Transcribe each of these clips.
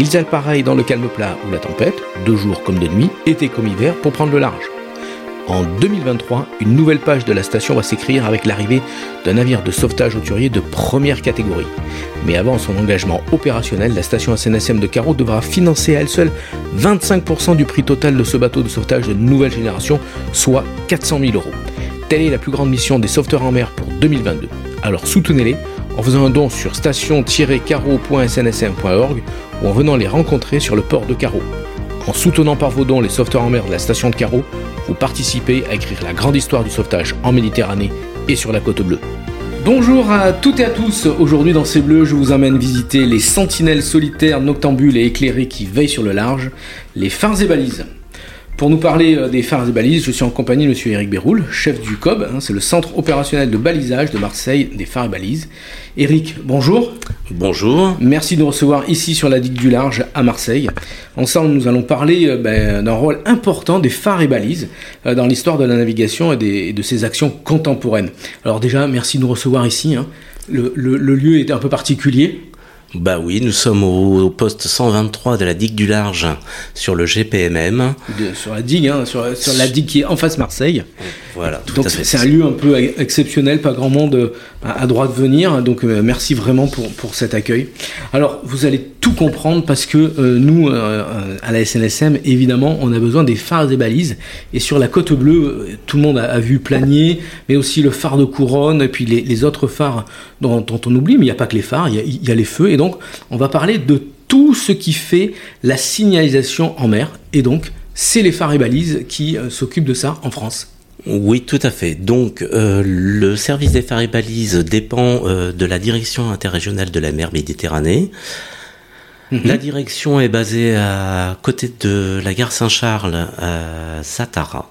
ils appareillent dans le calme plat ou la tempête, de jour comme de nuit, été comme hiver, pour prendre le large. En 2023, une nouvelle page de la station va s'écrire avec l'arrivée d'un navire de sauvetage hauturier de première catégorie. Mais avant son engagement opérationnel, la station SNSM de Carreau devra financer à elle seule 25% du prix total de ce bateau de sauvetage de nouvelle génération, soit 400 000 euros. Telle est la plus grande mission des sauveteurs en mer pour 2022. Alors soutenez-les en faisant un don sur station-carreau.snsm.org ou en venant les rencontrer sur le port de Carreau. En soutenant par vos dons les sauveteurs en mer de la station de Carreau, vous participez à écrire la grande histoire du sauvetage en Méditerranée et sur la côte bleue. Bonjour à toutes et à tous, aujourd'hui dans ces bleus je vous emmène visiter les sentinelles solitaires, noctambules et éclairés qui veillent sur le large, les phares et balises. Pour nous parler euh, des phares et balises, je suis en compagnie de M. Eric Béroul, chef du COB, hein, c'est le centre opérationnel de balisage de Marseille des phares et balises. Eric, bonjour. Bonjour. Merci de nous recevoir ici sur la digue du large à Marseille. Ensemble, nous allons parler euh, ben, d'un rôle important des phares et balises euh, dans l'histoire de la navigation et, de ses actions contemporaines. Alors déjà, merci de nous recevoir ici. Hein. le, lieu est un peu particulier. Bah oui, nous sommes au, poste 123 de la digue du large sur le GPMM. sur la digue, hein, sur, la digue qui est en face Marseille. Voilà. donc c'est un lieu un peu exceptionnel, pas grand monde à, droit de venir. Donc euh, merci vraiment pour, pour cet accueil. Alors vous allez comprendre parce que euh, nous, euh, à la SNSM, évidemment, on a besoin des phares et balises. Et sur la côte bleue, tout le monde a, vu Planier, mais aussi le phare de Couronne, et puis les, autres phares dont, on oublie, mais il n'y a pas que les phares, il y a, les feux. Et donc, on va parler de tout ce qui fait la signalisation en mer. Et donc, c'est les phares et balises qui euh, s'occupent de ça en France. Oui, tout à fait. Donc, euh, le service des phares et balises dépend euh, de la direction interrégionale de la mer Méditerranée. Mhm. La direction est basée à côté de la gare Saint-Charles à Satara.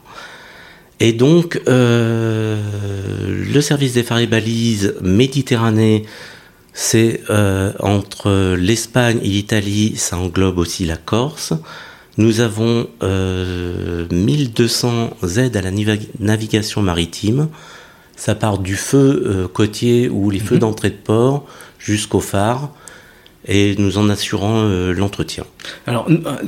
Et donc, le service des phares et balises Méditerranée c'est euh, entre l'Espagne et l'Italie, ça englobe aussi la Corse. Nous avons 1200 euh, aides à la navigation maritime. Ça part du feu euh, côtier ou les feux mhm. d'entrée de port jusqu'au phare et nous en assurons l'entretien. Alors,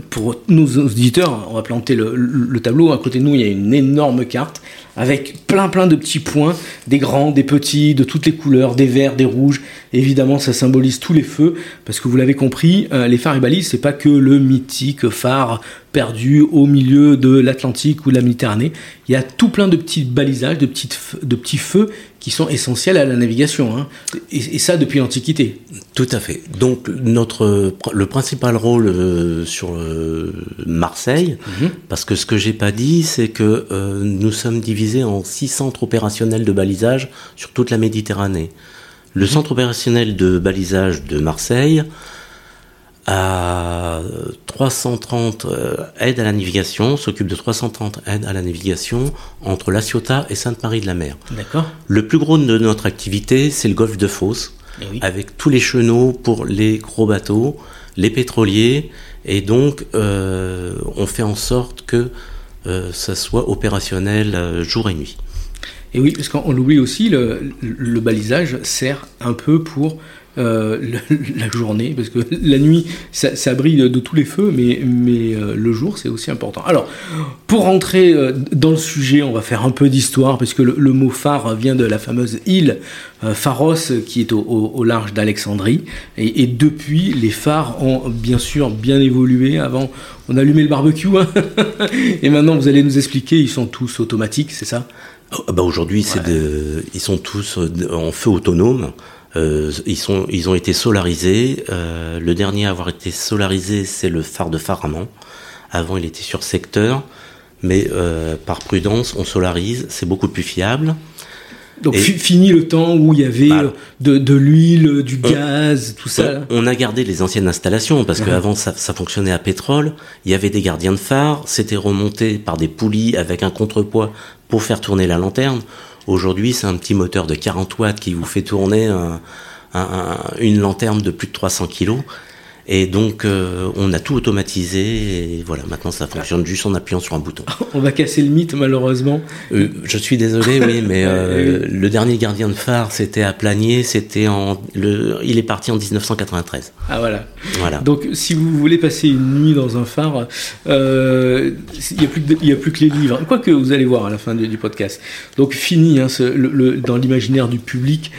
pour nos auditeurs, on va planter le, tableau. À côté de nous, il y a une énorme carte avec plein plein de petits points, des grands, des petits, de toutes les couleurs, des verts, des rouges. Évidemment, ça symbolise tous les feux, parce que vous l'avez compris, euh, les phares et balises, c'est pas que le mythique phare perdu au milieu de l'Atlantique ou de la Méditerranée. Il y a tout plein de petits balisages, de, petites, de petits feux qui sont essentiels à la navigation, hein. et, ça depuis l'Antiquité. Tout à fait. Donc notre le principal rôle euh, sur euh, Marseille, mhm. parce que ce que j'ai pas dit, c'est que nous sommes divisés en six centres opérationnels de balisage sur toute la Méditerranée. Le centre opérationnel de balisage de Marseille a 330 euh, aides à la navigation, s'occupe de 330 aides à la navigation entre La Ciotat et Sainte-Marie de la Mer. D'accord. Le plus gros de notre activité, c'est le golfe de Fos, eh avec tous les chenaux pour les gros bateaux, les pétroliers, et donc euh, on fait en sorte que ça soit opérationnel euh, jour et nuit. Et oui, parce qu'on l'oublie aussi, le, balisage sert un peu pour euh, la journée, parce que la nuit, ça, brille de, tous les feux, mais, euh, le jour, c'est aussi important. Alors, pour rentrer euh, dans le sujet, on va faire un peu d'histoire, parce que le, mot phare vient de la fameuse île Pharos, qui est au, large d'Alexandrie, et, depuis, les phares ont bien sûr bien évolué. Avant, on allumait le barbecue, hein. et maintenant, vous allez nous expliquer, ils sont tous automatiques, c'est ça? Bah Aujourd'hui, ils sont tous en feu autonome. Euh, ils, sont, ils ont été solarisés. Euh, le dernier à avoir été solarisé, c'est le phare de Faraman. Avant, il était sur secteur, mais euh, par prudence, on solarise, c'est beaucoup plus fiable. Donc fini le temps où il y avait Bah, euh, de, de l'huile, du gaz, tout ça. là. On a gardé les anciennes installations parce Ouais. qu'avant ça, ça fonctionnait à pétrole. Il y avait des gardiens de phare, c'était remonté par des poulies avec un contrepoids pour faire tourner la lanterne. Aujourd'hui, c'est un petit moteur de 40 watts qui vous fait tourner un- une lanterne de plus de 300 kilos. Et donc, euh, on a tout automatisé. Et voilà, maintenant, ça fonctionne juste en appuyant sur un bouton. On va casser le mythe malheureusement. Euh, je suis désolé, oui, mais euh, Oui. le dernier gardien de phare, c'était à Planier. C'était en, le, il est parti en 1993. Ah voilà. Voilà. Donc si vous voulez passer une nuit dans un phare, il n'y a, plus que- y a plus que les livres. Quoique vous allez voir à la fin du, du podcast. Donc fini, hein, ce- le- le- dans l'imaginaire du public,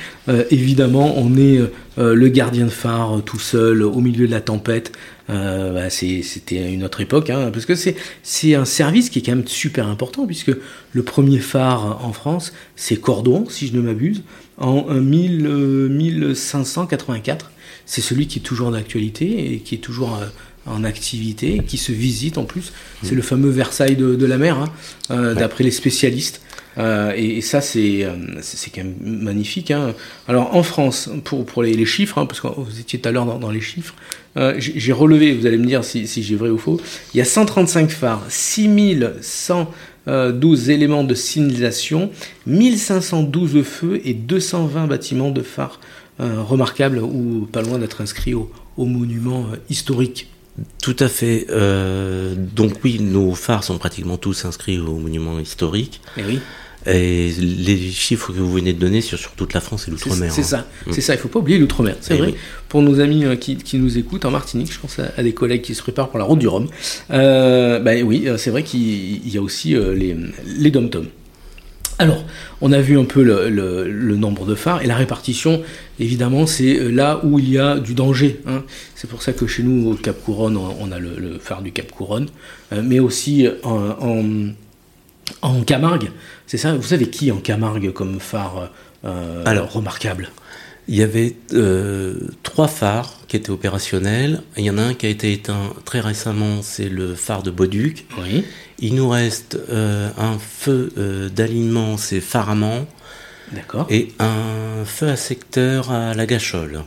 évidemment, on est euh, le gardien de phare euh, tout seul au milieu de la tempête. Euh, bah, c'est- C'était une autre époque, hein, parce que c'est c'est un service qui est quand même super important, puisque le premier phare en France, c'est Cordon, si je ne m'abuse, en euh, 1000, euh, 1584. C'est celui qui est toujours d'actualité et qui est toujours euh, en activité, qui se visite en plus. C'est le fameux Versailles de, de la mer, hein, euh, d'après les spécialistes. Euh, et, ça, c'est euh, c'est quand même magnifique. hein. Alors, en France, pour, pour les, chiffres, hein, parce que vous étiez tout à l'heure dans, les chiffres, euh, j'ai relevé, vous allez me dire si, si j'ai vrai ou faux, il y a 135 phares, 6112 éléments de signalisation, 1512 feux et 220 bâtiments de phares remarquables ou pas loin d'être inscrits au, au monument historique. Tout à fait. Euh, donc oui, nos phares sont pratiquement tous inscrits au monument historique. Et oui. Et les chiffres que vous venez de donner sur, sur toute la France et l'outre-mer. c'est hein. ça, c'est ça, il faut pas oublier l'outre-mer. C'est Eh vrai, oui. pour nos amis euh, qui, qui nous écoutent en Martinique, je pense à, à des collègues qui se préparent pour la route du Rhum. Euh, bah oui, c'est vrai qu'il il y a aussi euh, les, les dom-toms. Alors, on a vu un peu le, le- le nombre de phares et la répartition, évidemment, c'est euh, là où il y a du danger. hein. C'est pour ça que chez nous, au Cap Couronne, on a le, le phare du Cap Couronne, euh, mais aussi en, en, en Camargue. C'est ça, vous savez qui en Camargue comme phare euh, Alors. remarquable? Il y avait euh, trois phares qui étaient opérationnels. Il y en a un qui a été éteint très récemment, c'est le phare de Bauduc. Oui. Il nous reste euh, un feu euh, d'alignement, c'est Faramand, D'accord. et un feu à secteur à la Gachole.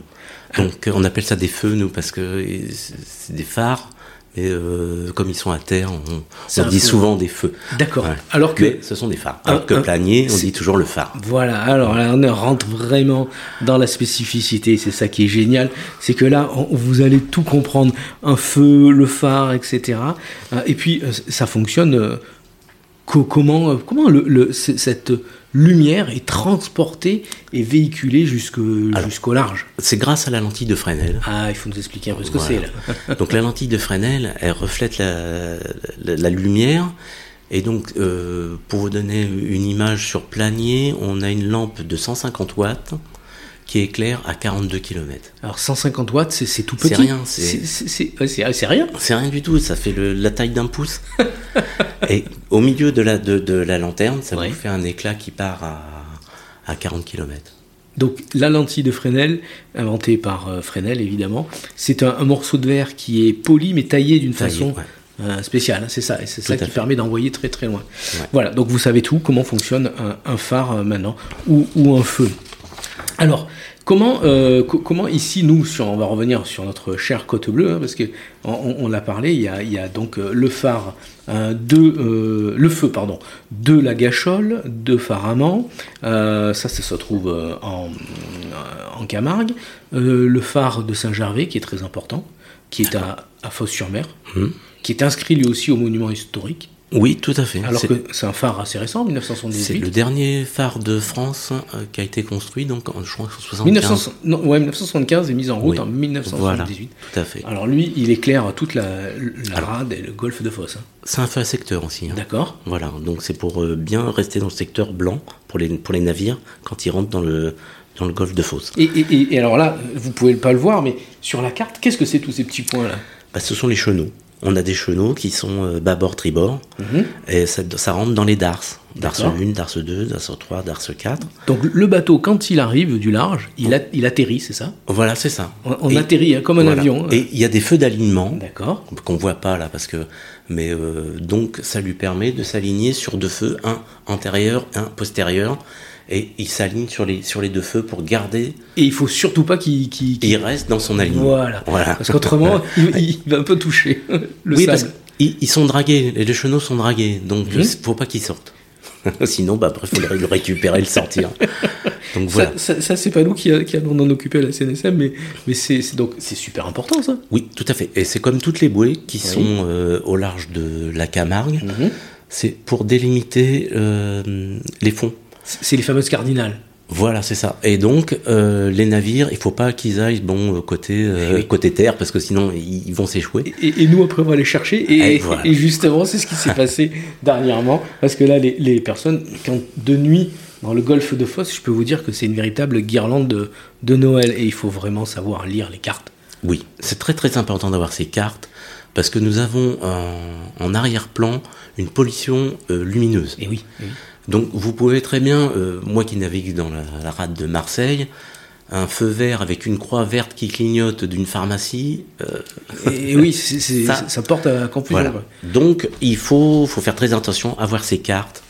Donc euh, on appelle ça des feux, nous, parce que c'est des phares, mais euh, comme ils sont à terre, on, dit feu. souvent des feux. D'accord. Ouais. Alors que Mais ce sont des phares. Alors Un- que un- Planier, on dit toujours le phare. Voilà, alors là, on rentre vraiment dans la spécificité, c'est ça qui est génial, c'est que là, on- vous allez tout comprendre, un feu, le phare, etc. Euh, Et puis, euh, ça fonctionne, co- comment, euh, comment le, le- c- cette lumière est transportée et véhiculée jusqu'au large? C'est grâce à la lentille de Fresnel. Ah, il faut nous expliquer un peu ce que Voilà. c'est là. Donc la lentille de Fresnel, elle reflète la, la- la lumière. Et donc, euh, pour vous donner une image sur Planier, on a une lampe de 150 watts qui éclaire à 42 km. Alors 150 watts, c'est tout petit. C'est rien, ouais, c'est rien. C'est rien du tout, ça fait le- la taille d'un pouce. Et au milieu de la, de, de la lanterne, ça Ouais. vous fait un éclat qui part à, à 40 km. Donc la lentille de Fresnel, inventée par euh, Fresnel évidemment, c'est un, un morceau de verre qui est poli mais taillé d'une façon ouais. euh, spéciale, hein, c'est ça, et c'est ça qui fait. permet d'envoyer très très loin. Ouais. Voilà, donc vous savez tout, comment fonctionne un, un phare euh, maintenant, ou, ou un feu. Alors, comment, euh, co- comment ici, nous, sur, on va revenir sur notre chère côte bleue, hein, parce que on, l'a parlé, il y a, il y a donc euh, le phare euh, de euh, le feu, pardon, de la Gachole, de Faramand, euh, ça, ça se trouve en, en Camargue, le phare de Saint-Gervais, qui est très important, qui est à, à Fos-sur-Mer, Mhm. qui est inscrit lui aussi au monument historique, Oui, tout à fait. alors C'est- que c'est un phare assez récent, C'est 1978. le dernier phare de France euh, qui a été construit, donc en, je crois, en 75. 1900 non, ouais, 1975 et mise en route Oui. en 1978. Voilà, tout à fait. Alors lui, il éclaire toute la, la Alors. rade et le golfe de Fosse. hein. C'est un feu à secteur aussi. hein. D'accord Voilà, donc c'est pour euh, bien rester dans le secteur blanc pour les, pour les navires quand ils rentrent dans le, dans le golfe de Fos. et, et- et- alors là, vous pouvez pas le voir, mais sur la carte, qu'est-ce que c'est tous ces petits points là Bah, ce sont les chenaux. On a des chenaux qui sont euh, bâbord, tribord, Mhm. et ça, ça rentre dans les darses. Darse D'accord. 1, darse 2, darse 3, darse 4. Donc le bateau, quand il arrive du large, il, a- il atterrit, c'est ça? Voilà, c'est ça. On, on Et- atterrit hein, comme un voilà. avion. hein. Et il y a des feux d'alignement D'accord. qu'on voit pas là parce que mais euh, donc ça lui permet de s'aligner sur deux feux un antérieur un postérieur et il s'aligne sur les, sur les deux feux pour garder. Et il faut surtout pas qu'il qu'il- qu'il- Il reste dans son alignement. Voilà. Voilà. Parce qu'autrement, il, il va un peu toucher le oui, sable. parce qu'ils ils sont dragués, les chenaux sont dragués, donc il faut pas qu'ils sortent. Sinon, bah, après, il faudrait le récupérer et le sortir. Donc voilà. Ça, ça, ça, c'est pas nous qui, a- qui allons en occuper à la CNSM, mais, mais c'est c'est donc c'est super important ça. Oui, tout à fait. Et c'est comme toutes les bouées qui sont euh, au large de la Camargue. Mhm. C'est pour délimiter euh, les fonds. C'est les fameuses cardinales. Voilà, c'est ça. Et donc, euh, les navires, il faut pas qu'ils aillent bon euh, côté euh, Eh oui. côté terre parce que sinon ils, ils vont s'échouer. Et, et nous, après, on va les chercher. Et, Et voilà. et justement, c'est ce qui s'est passé dernièrement. Parce que là, les, les personnes, quand de nuit, dans le golfe de Fosse, je peux vous dire que c'est une véritable guirlande de, de Noël. Et il faut vraiment savoir lire les cartes. Oui, c'est très très important d'avoir ces cartes parce que nous avons en, en arrière-plan une pollution euh, lumineuse. Et oui. et oui. Donc vous pouvez très bien, euh, moi qui navigue dans la, la rade de Marseille, un feu vert avec une croix verte qui clignote d'une pharmacie, euh, Et, oui, Ça- ça, ça porte à confusion. voilà. Donc il faut, faut faire très attention, avoir ses cartes,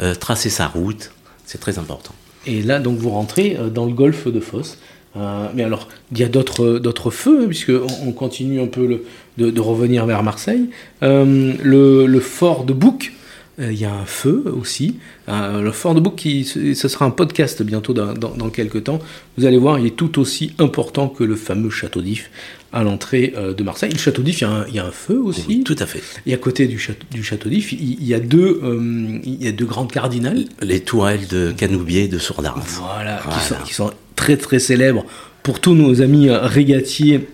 euh, tracer sa route, c'est très important. Et là, donc, vous rentrez dans le golfe de Fosse. Euh, mais alors, il y a d'autres d'autres feux, puisque on, on continue un peu le- de, de revenir vers Marseille. Euh, le, le fort de Bouc, il y a un feu aussi. Euh, le fort de Bouc, qui, ce sera un podcast bientôt dans, dans, dans quelques temps. Vous allez voir, il est tout aussi important que le fameux château d'If à l'entrée euh, de Marseille. Le château d'If, il, y a un- il y a un feu aussi. Oui, tout à fait. Et à côté du château, du château d'If, il, y a deux, euh, il y a deux grandes cardinales. Les tourelles de Canoubier et de Sourdaras. Voilà, Voilà. Qui, sont, qui sont très très célèbres pour tous nos amis euh, régatiers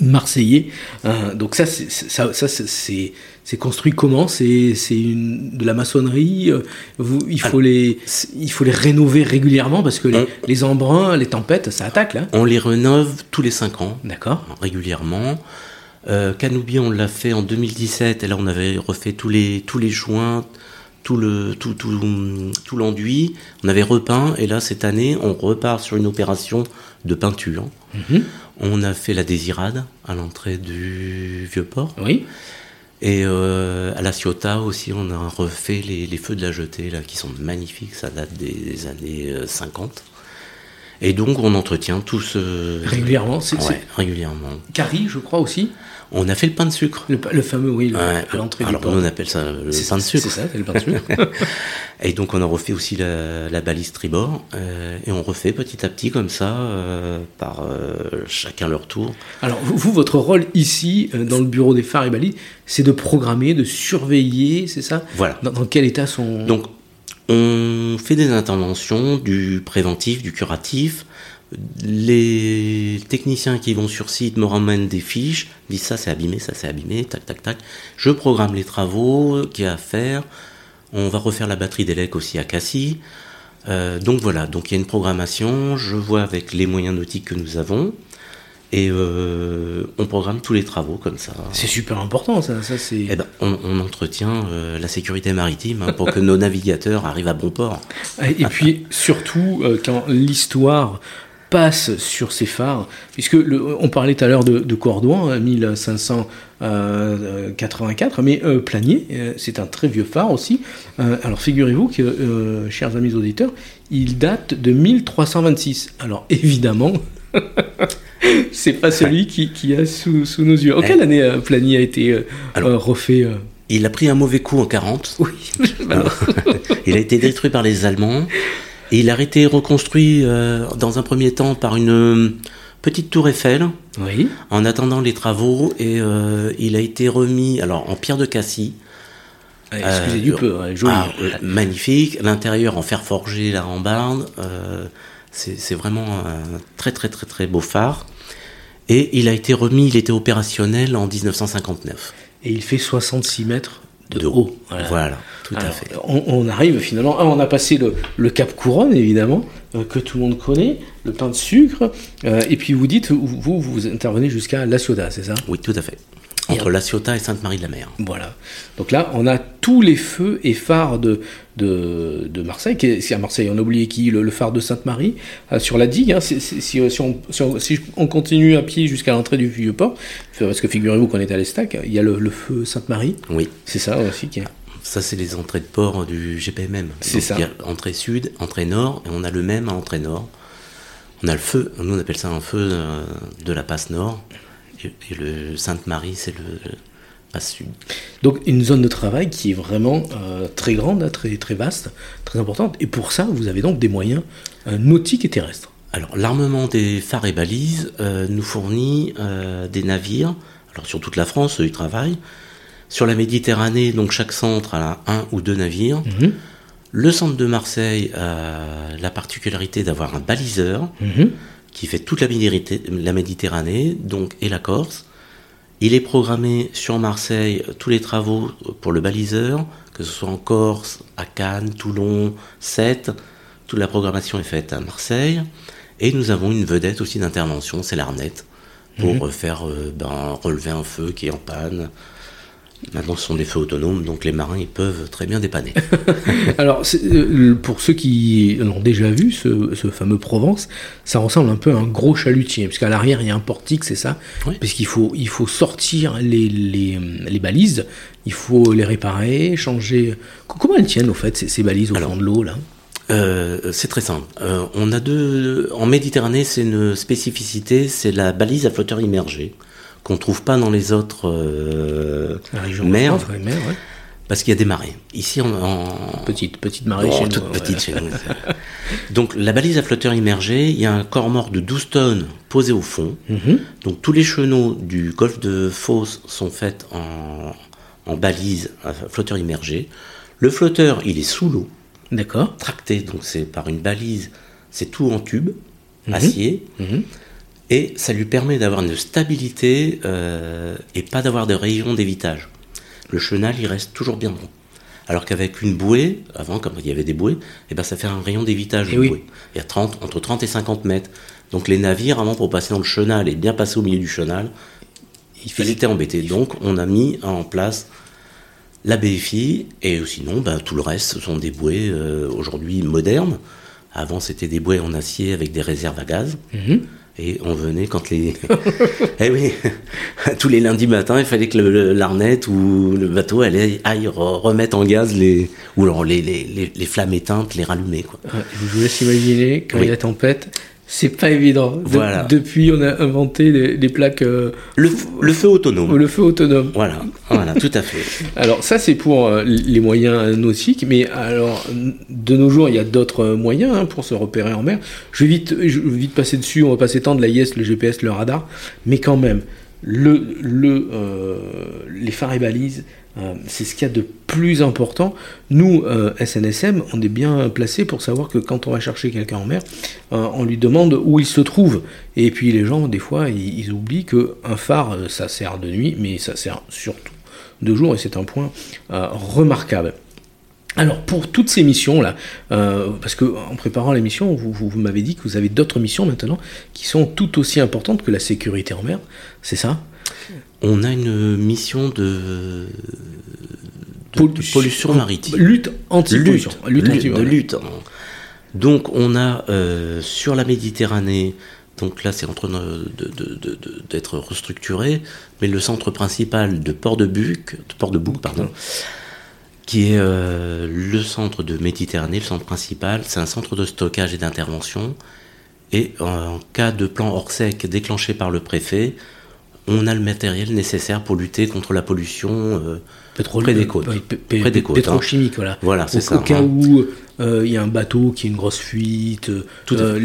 marseillais. Euh, donc ça, c'est- ça, ça, c'est- c'est c'est construit comment? C'est c'est une- de la maçonnerie. euh, Vous, il faut les il faut les rénover régulièrement parce que les, On- les embruns, les tempêtes, ça attaque là. On les rénove tous les 5 ans. D'accord. régulièrement. Euh, Canoubi, on l'a fait en 2017, et là on avait refait tous les, tous les joints, tout le tout, tout, tout l'enduit, on avait repeint, et là cette année on repart sur une opération de peinture. Mhm. On a fait la désirade à l'entrée du Vieux-Port, Oui. et euh, à la Ciotat aussi on a refait les, les feux de la jetée, là, qui sont magnifiques, ça date des années euh, 50. Et donc on entretient tout ce... Régulièrement. C'est Ouais, régulièrement. Carrie, je crois aussi. On a fait le pain de sucre. Le, le fameux, oui, le- Ouais, l'entrée du alors nous on appelle ça le pain de sucre. C'est ça, c'est le pain de sucre. Et donc on a refait aussi la, la balise tribord euh, et on refait petit à petit comme ça euh, par euh, chacun leur tour. Alors, vous, vous, votre rôle ici, dans le bureau des phares et balises, c'est de programmer, de surveiller, c'est ça? Voilà. dans, dans quel état sont. Donc on fait des interventions du préventif, du curatif. Les techniciens qui vont sur site me ramènent des fiches, disent ça c'est abîmé, ça c'est abîmé, tac tac tac. Je programme les travaux qu'il y a à faire. On va refaire la batterie d'élec aussi à Cassis. Euh, donc voilà, donc il y a une programmation, je vois avec les moyens nautiques que nous avons, et euh, on programme tous les travaux comme ça. C'est super important, ça. ça c'est... Eh ben, on, on entretient euh, la sécurité maritime hein, pour que nos navigateurs arrivent à bon port. Et puis, surtout, euh, quand l'histoire passe sur ces phares, puisque le, on parlait tout à l'heure de, de Cordouan, hein, 1584, mais euh, Planier, euh, c'est un très vieux phare aussi. Euh, alors figurez-vous que, euh, chers amis auditeurs, il date de 1326. Alors évidemment, c'est pas celui qui, qui a sous, sous nos yeux. En quelle année euh, Planier a été euh, Alors- euh, refait euh Il a pris un mauvais coup en 40. Oui, Il a été détruit par les Allemands. Et il a été reconstruit dans un premier temps par une petite tour Eiffel oui. en attendant les travaux. Et il a été remis alors en pierre de cassis. Excusez Euh, du peu, hein, joli. Ah, magnifique. L'intérieur en fer forgé, la rambarde. C'est c'est vraiment un très très très très beau phare. Et il a été remis, il était opérationnel en 1959. Et il fait 66 mètres de, De haut. haut. Voilà. Voilà, tout à fait. On, on arrive finalement. ah, on a passé le, le Cap Couronne, évidemment, euh, que tout le monde connaît, le pain de sucre. euh, et puis vous dites, vous, vous, vous intervenez jusqu'à La Ciotat, c'est ça? Oui, tout à fait. Entre La Ciotat et Sainte-Marie-de-la-Mer. Voilà. Donc là, on a tous les feux et phares de, de, de Marseille. C'est à Marseille, on a oublié qui Le, le phare de Sainte-Marie, euh, sur la digue. hein. Si, si on, si on- si on continue à pied jusqu'à l'entrée du Vieux-Port, parce que figurez-vous qu'on est à l'Estac, il y a le, le feu Sainte-Marie. Oui. C'est ça aussi qui est. Ça, c'est les entrées de port du GPMM. C'est ça. Il y a entrée sud, entrée nord, et on a le même à entrée nord. On a le feu, nous on appelle ça un feu euh, de la passe nord, et, et le Sainte-Marie, c'est le passe sud. Donc une zone de travail qui est vraiment euh, très grande, hein, très, très vaste, très importante. Et pour ça, vous avez donc des moyens euh, nautiques et terrestres. Alors, l'armement des phares et balises euh, nous fournit des navires. Alors, sur toute la France, eux, ils travaillent. Sur la Méditerranée, donc chaque centre a un ou deux navires. Mhm. Le centre de Marseille a la particularité d'avoir un baliseur Mhm. Qui fait toute la, Méditerranée- la Méditerranée, donc et la Corse. Il est programmé sur Marseille euh, tous les travaux pour le baliseur, que ce soit en Corse, à Cannes, Toulon, Sète. Toute la programmation est faite à Marseille. Et nous avons une vedette aussi d'intervention, c'est l'Arnette, pour euh, faire euh, ben, relever un feu qui est en panne. Maintenant, ce sont des feux autonomes, donc les marins ils peuvent très bien dépanner. Alors, euh, pour ceux qui l'ont déjà vu, ce, ce fameux Provence, ça ressemble un peu à un gros chalutier, puisqu'à l'arrière, il y a un portique, c'est ça Oui. Puisqu'il faut, il faut sortir les, les, les balises, il faut les réparer, changer... Comment elles tiennent, au fait, ces, ces balises au Alors, fond de l'eau, là? Euh, c'est très simple. Euh, on a deux. En Méditerranée, c'est une spécificité, c'est la balise à flotteur immergé qu'on trouve pas dans les autres euh, mers, France, ouais, mer, ouais. parce qu'il y a des marées. Ici, en, en- Petite, petite marée Bon, chez nous. toute ouais. petite chez nous. Donc la balise à flotteur immergé, il y a un corps mort de 12 tonnes posé au fond. Mhm. Donc tous les chenaux du golfe de Fos sont faits en, en balise à flotteur immergé. Le flotteur, il est sous l'eau D'accord. tracté, donc c'est par une balise, c'est tout en tube, acier, Mhm. Et ça lui permet d'avoir une stabilité euh, et pas d'avoir de rayons d'évitage. Le chenal, il reste toujours bien droit. Alors qu'avec une bouée, avant, comme il y avait des bouées, eh ben, ça fait un rayon d'évitage Eh de oui. bouée. Il y a 30, entre 30 et 50 mètres. Donc les navires, avant, pour passer dans le chenal et bien passer au milieu du chenal, Il ils étaient embêtés. Donc on a mis en place la BFI et sinon ben, tout le reste ce sont des bouées euh, aujourd'hui modernes. Avant c'était des bouées en acier avec des réserves à gaz. Mhm. Et on venait quand les... eh oui, tous les lundis matins, il fallait que l'arnette ou le bateau allait, aille re- remettre en gaz les... ou alors les, les, les, les flammes éteintes, les rallumer. Quoi. Ouais, je vous laisse imaginer, quand Oui. il y a tempête, c'est pas évident. De- Voilà. depuis, on a inventé les, les plaques... euh, Le, feu autonome. le feu autonome. Voilà, voilà, tout à fait. Alors ça c'est pour euh, les moyens nautiques, mais alors de nos jours il y a d'autres euh, moyens hein, pour se repérer en mer. Je vais vite, je vais vite passer dessus, on va pas s'étendre, la IS, le GPS, le radar, mais quand même le, le, euh, les phares et balises, euh, c'est ce qu'il y a de plus important. Nous, euh, SNSM, on est bien placé pour savoir que quand on va chercher quelqu'un en mer, euh, on lui demande où il se trouve. Et puis les gens, des fois, ils, oublient qu'un phare, ça sert de nuit, mais ça sert surtout de jour, et c'est un point remarquable. Alors pour toutes ces missions là, parce que en préparant vous, vous, vous m'avez dit que vous avez d'autres missions maintenant qui sont tout aussi importantes que la sécurité en mer, c'est ça? On a une mission de, de- Pol- de pollution maritime. Lutte anti-pollution. Lutte, Lutte lutte, anti- de lutte. Donc on a euh, sur la Méditerranée, donc là c'est en train d'être restructuré, mais le centre principal de Port de Buc, de Port de Bouc, pardon, qui est euh, le centre de Méditerranée, le centre principal, c'est un centre de stockage et d'intervention. Et en cas de plan hors sec déclenché par le préfet, on a le matériel nécessaire pour lutter contre la pollution euh, Pétrole, près des côtes. Près des côtes, Pétrochimique, voilà. Voilà, c'est ça, Au cas hein. où euh, il y a un bateau qui a une grosse fuite, Tout euh,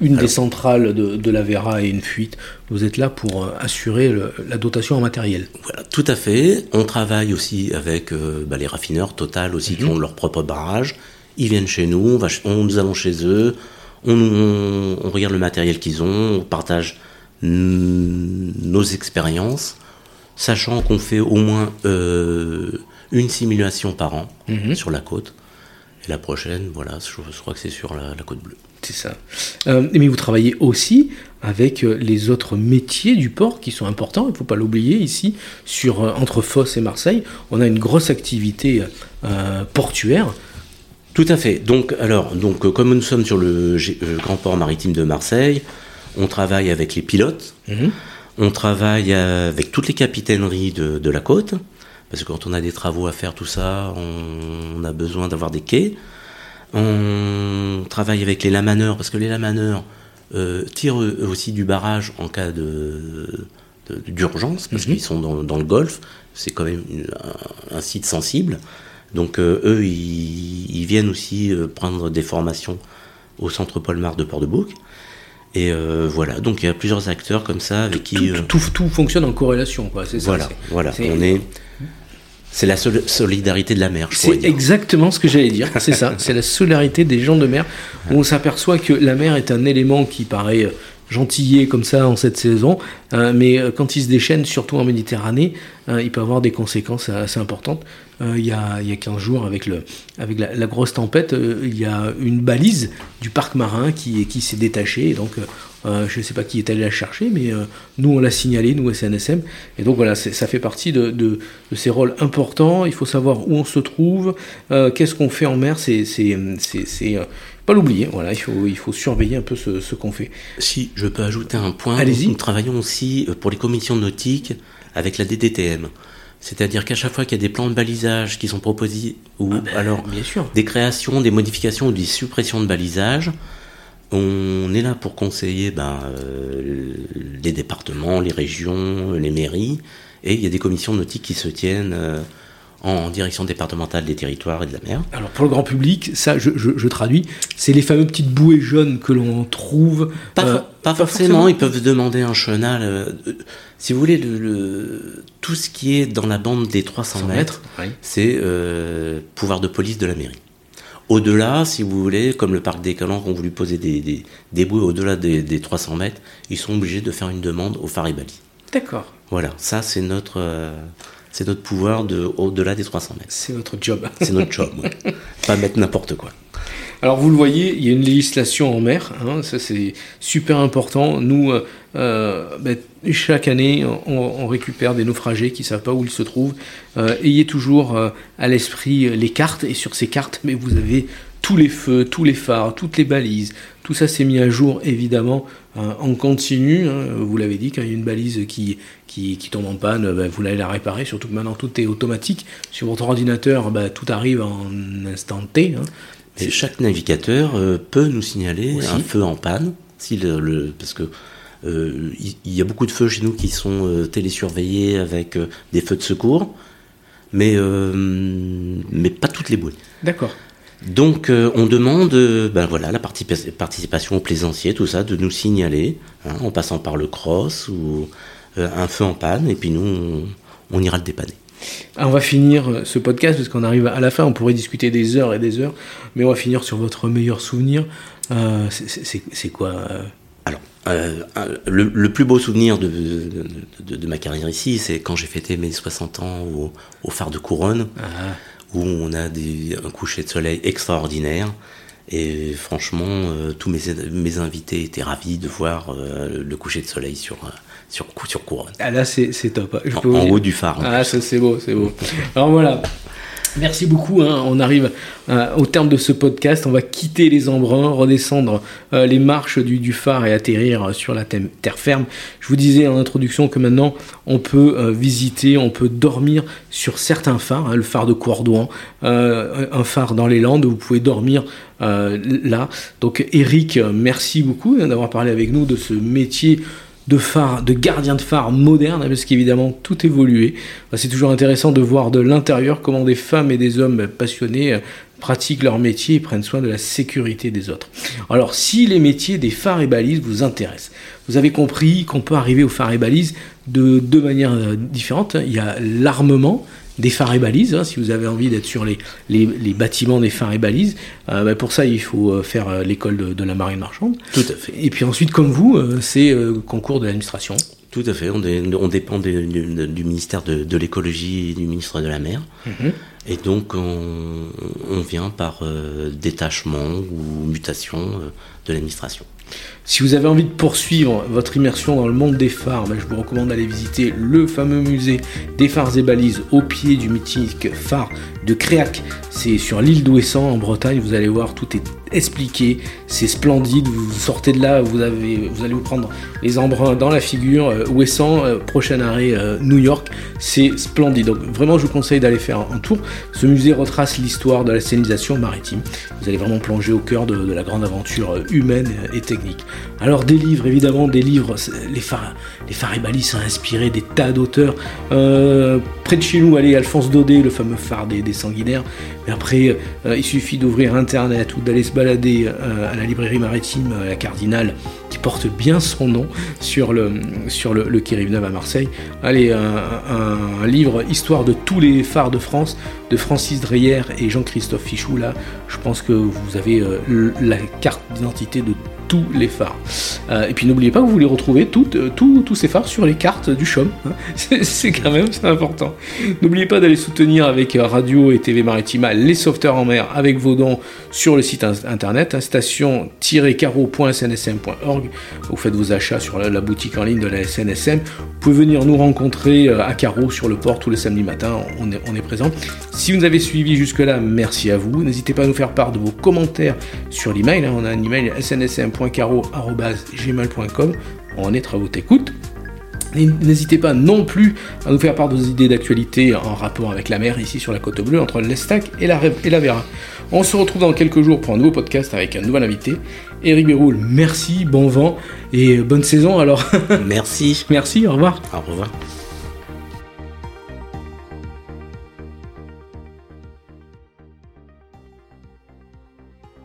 une des centrales de, de la Vera est une fuite, vous êtes là pour euh, assurer le- la dotation en matériel. Voilà, tout à fait. On travaille aussi avec euh, bah, les raffineurs Total aussi qui ont leur propre barrage. Ils viennent chez nous, on va ch- on- nous allons chez eux, on, on- on regarde le matériel qu'ils ont, on partage nos expériences, sachant qu'on fait au moins euh, une simulation par an Mhm. sur la côte. Et la prochaine, voilà, je, je crois que c'est sur la, la côte bleue. C'est ça. Euh, mais vous travaillez aussi avec euh, les autres métiers du port qui sont importants. Il ne faut pas l'oublier ici, sur, entre Fos et Marseille, on a une grosse activité euh, portuaire. Tout à fait. Donc, alors, donc, comme nous sommes sur le G- grand port maritime de Marseille, on travaille avec les pilotes, Mhm. on travaille euh, avec toutes les capitaineries de, de la côte, parce que quand on a des travaux à faire, tout ça, on, a besoin d'avoir des quais. On travaille avec les lamaneurs, parce que les lamaneurs euh, tirent aussi du barrage en cas de, d'urgence, parce mhm. qu'ils sont dans, le golfe, c'est quand même un, site sensible. Donc euh, eux, ils, viennent aussi euh, prendre des formations au centre Paul Mar de Port-de-Bouc. Et voilà, donc il y a plusieurs acteurs comme ça avec qui... Tout, tout, fonctionne en corrélation, quoi, c'est ça Voilà, voilà. on est... C'est la solidarité de la mer, je C'est exactement ce que j'allais dire, c'est ça. C'est la solidarité des gens de mer, où on s'aperçoit que la mer est un élément qui paraît euh, gentillé comme ça en cette saison, euh, mais euh, quand il se déchaîne, surtout en Méditerranée, il peut avoir des conséquences assez importantes. il, y a, il y a 15 jours, avec, le, avec la, grosse tempête, il y a une balise du parc marin qui, qui s'est détachée, donc euh, je ne sais pas qui est allé la chercher, mais euh, nous on l'a signalé, nous SNSM. Et donc voilà, ça fait partie de, ces rôles importants. Il faut savoir où on se trouve, euh, qu'est-ce qu'on fait en mer. C'est pas l'oublier. Voilà, il faut, il faut surveiller un peu ce, qu'on fait. Si je peux ajouter un point, Allez-y. nous travaillons aussi pour les commissions nautiques avec la DDTM. C'est-à-dire qu'à chaque fois qu'il y a des plans de balisage qui sont proposés, ou ah ben, alors bien sûr. des créations, des modifications ou des suppressions de balisage, on est là pour conseiller ben, euh, les départements, les régions, les mairies, et il y a des commissions nautiques qui se tiennent euh, en direction départementale des territoires et de la mer. Alors pour le grand public, ça je, traduis, c'est les fameux petites bouées jaunes que l'on trouve. Pas, euh, forcément, ils peuvent demander un chenal. si vous voulez, le, tout ce qui est dans la bande des 300 mètres, c'est pouvoir de police de la mairie. Au-delà, si vous voulez, comme le parc des Calanques ont voulu poser des, des, des bouées au-delà des, 300 mètres, ils sont obligés de faire une demande au Faribali. D'accord. Voilà, ça c'est notre, euh, c'est notre pouvoir de, au-delà des 300 mètres. C'est notre job. C'est notre job, Pas mettre n'importe quoi. Alors vous le voyez, il y a une législation en mer, hein, ça c'est super important. Nous, euh, euh, ben, chaque année, on, récupère des naufragés qui ne savent pas où ils se trouvent. Euh, ayez toujours à l'esprit les cartes, et sur ces cartes, mais vous avez tous les feux, tous les phares, toutes les balises. Tout ça s'est mis à jour évidemment en continu. Hein. vous l'avez dit, quand il y a une balise qui, qui, tombe en panne, ben, vous allez la réparer. Surtout que maintenant tout est automatique. Sur votre ordinateur, ben, tout arrive en instant T. Hein chaque navigateur euh, peut nous signaler un feu en panne, si le, parce que euh, il y, a beaucoup de feux chez nous qui sont euh, télésurveillés avec des feux de secours, mais, mais pas toutes les bouées. D'accord. Donc on demande ben voilà, la participation aux plaisanciers, tout ça, de nous signaler, hein, en passant par le cross ou un feu en panne, et puis nous, on ira le dépanner. On va finir euh, ce podcast parce qu'on arrive à la fin, on pourrait discuter des heures et des heures, mais on va finir sur votre meilleur souvenir. Euh, c'est quoi euh Alors, le, plus beau souvenir de, de, ma carrière ici, c'est quand j'ai fêté mes 60 ans au, phare de Couronne, ah. Où on a des, un coucher de soleil extraordinaire. Et franchement, tous mes, mes, invités étaient ravis de voir le coucher de soleil sur, sur, sur couronne. Ah là, c'est top. en, haut du phare. Ah, c'est beau, c'est beau. Alors voilà. Merci beaucoup. Hein. On arrive euh, au terme de ce podcast. On va quitter les embruns, redescendre euh, les marches du, phare et atterrir sur la terre ferme. Je vous disais en introduction que maintenant on peut euh, visiter, on peut dormir sur certains phares. Hein. le phare de Cordouan, un phare dans les Landes vous pouvez dormir là. Donc Eric, merci beaucoup hein, d'avoir parlé avec nous de ce métier de phare, de gardien de phare moderne, parce qu'évidemment tout évolué. C'est toujours intéressant de voir de l'intérieur comment des femmes et des hommes passionnés euh, pratiquent leur métier et prennent soin de la sécurité des autres. Alors si les métiers des phares et balises vous intéressent, vous avez compris qu'on peut arriver aux phares et balises de deux manières euh, différentes. Il y a l'armement, des phares et balises, hein, si vous avez envie d'être sur les, les, bâtiments des phares et balises. Euh, bah, pour ça, il faut euh, faire euh, l'école de, la marine marchande. Tout à fait. Et puis ensuite, comme vous, c'est concours de l'administration. Tout à fait. On, on dépend du, ministère de, l'écologie et du ministère de la mer. Mhm. Et donc, on, vient par détachement ou mutation de l'administration. Si vous avez envie de poursuivre votre immersion dans le monde des phares, ben, je vous recommande d'aller visiter le fameux musée des phares et balises au pied du mythique phare de Créac. C'est sur l'île d'Ouessant en Bretagne. Vous allez voir, tout est expliqué, c'est splendide, vous sortez de là, vous, avez, vous allez vous prendre les embruns dans la figure, euh, Ouessant, euh, prochain arrêt euh, New York, c'est splendide. Donc vraiment je vous conseille d'aller faire un, tour. Ce musée retrace l'histoire de la scénisation maritime. Vous allez vraiment plonger au cœur de, la grande aventure humaine et technique. Alors des livres, évidemment, des livres, les, phare, les Faribalis ont inspiré des tas d'auteurs. près de chez nous, allez, Alphonse Daudet, le fameux phare des, des sanguinaires. Mais après, il suffit d'ouvrir Internet ou d'aller se euh, à la librairie maritime La Cardinale, qui porte bien son nom sur le, sur le, quai Rive-Neuve à Marseille. Allez, un, livre Histoire de tous les phares de France, de Francis Dreyer et Jean-Christophe Fichou. Là, je pense que vous avez euh, la carte d'identité de tous les phares. Euh, et puis n'oubliez pas que vous les retrouvez euh, tous ces phares sur les cartes du CHOM. Hein. c'est quand même important. N'oubliez pas d'aller soutenir avec Radio et TV Maritima les sauveteurs en mer avec vos dons sur le site internet hein, station-caro.snsm.org. Vous faites vos achats sur la, boutique en ligne de la SNSM. Vous pouvez venir nous rencontrer euh, à Caro sur le port tous les samedis matins. On est, on est présent. Si vous nous avez suivi jusque-là, merci à vous. N'hésitez pas à nous faire part de vos commentaires sur l'email. Hein. On a un email snsm gmail.com On est à votre écoute. N'hésitez pas non plus à nous faire part de vos idées d'actualité en rapport avec la mer ici sur la côte bleue entre l'Estac et la, et la Vera. On se retrouve dans quelques jours pour un nouveau podcast avec un nouvel invité. Eric Béroul, merci, bon vent et bonne saison alors. Merci. merci, au revoir. Au revoir.